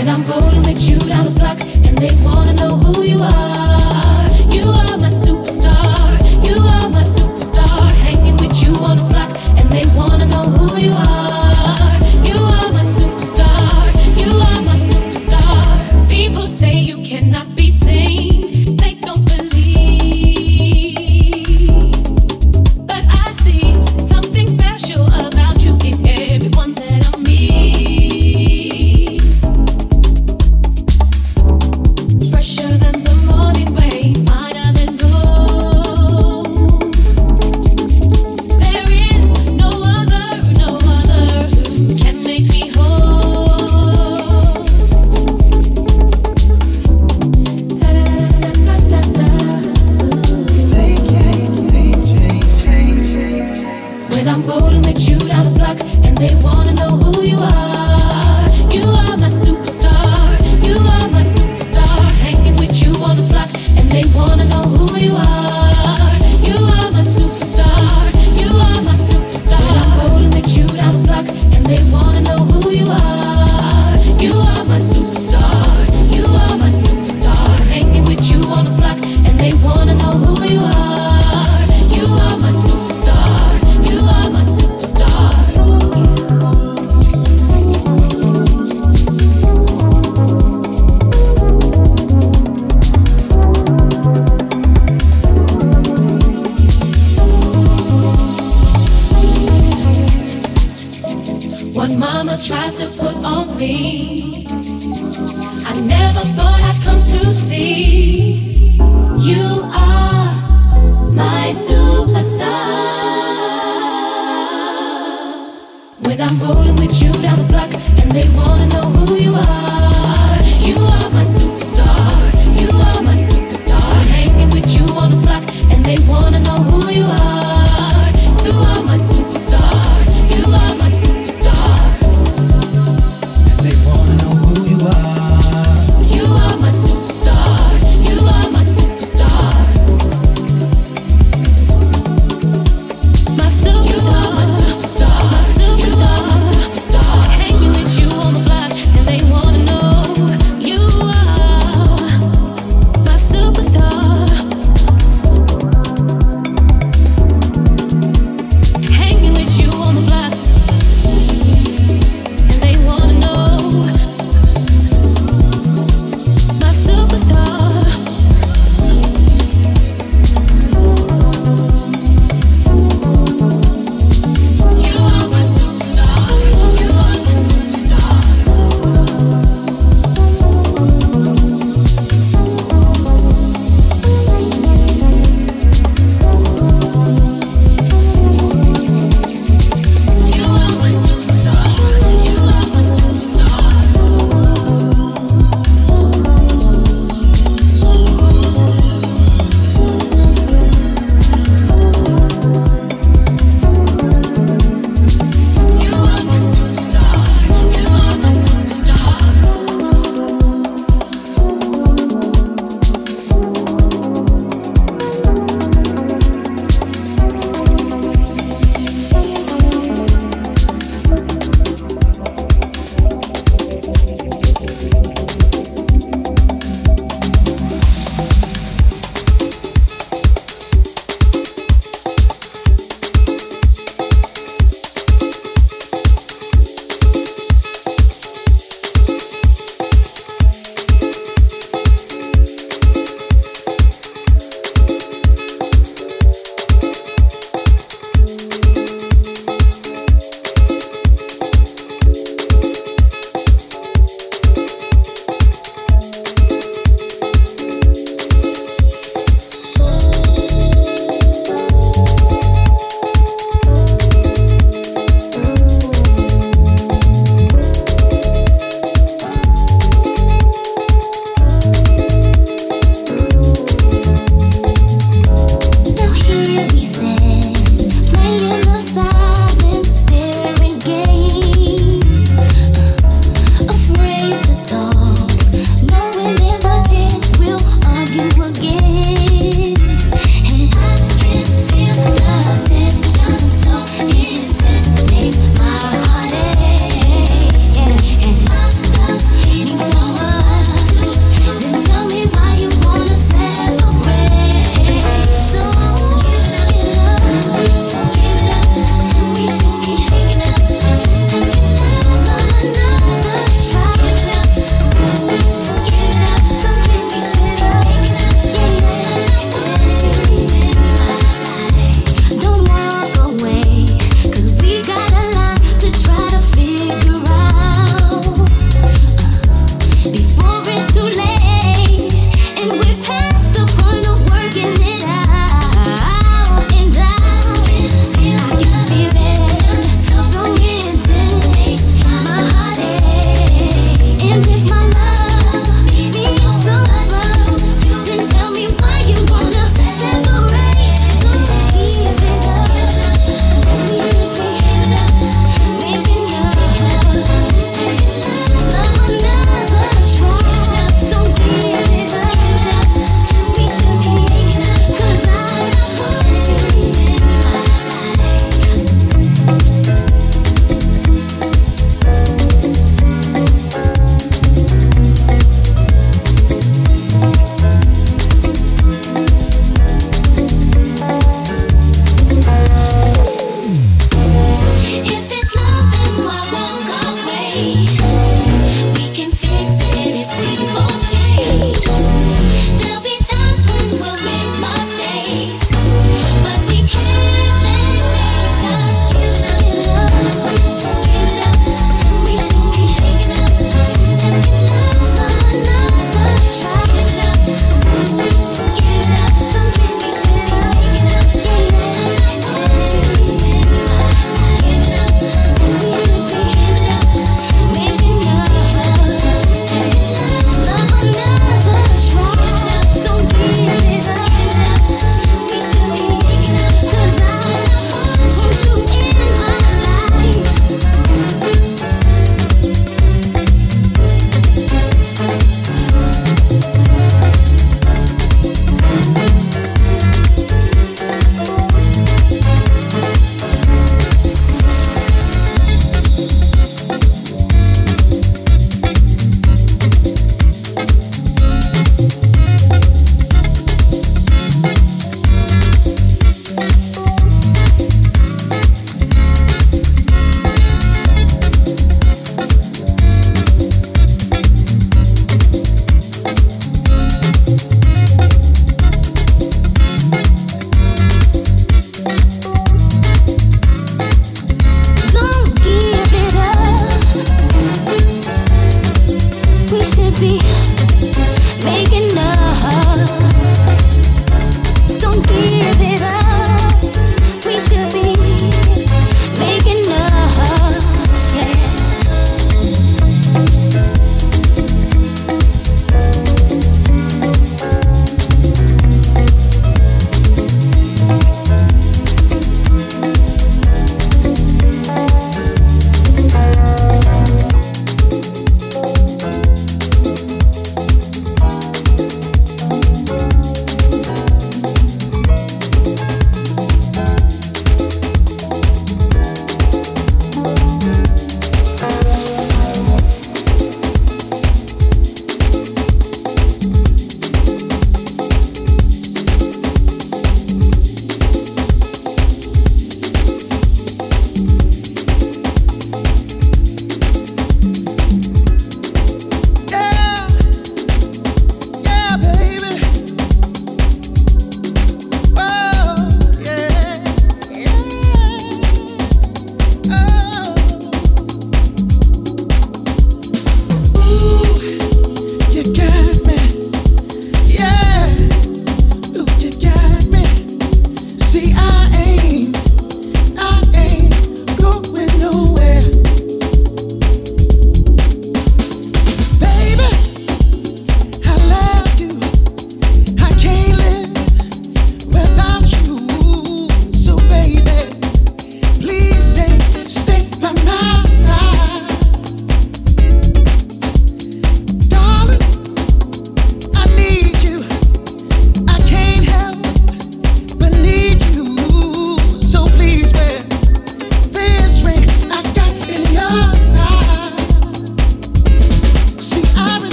and I'm voting.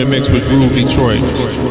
In the mix with Groove Detroit.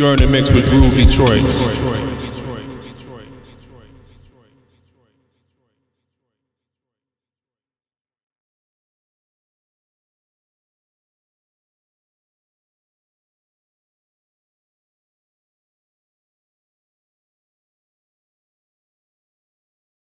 You're in the mix with Groove Detroit.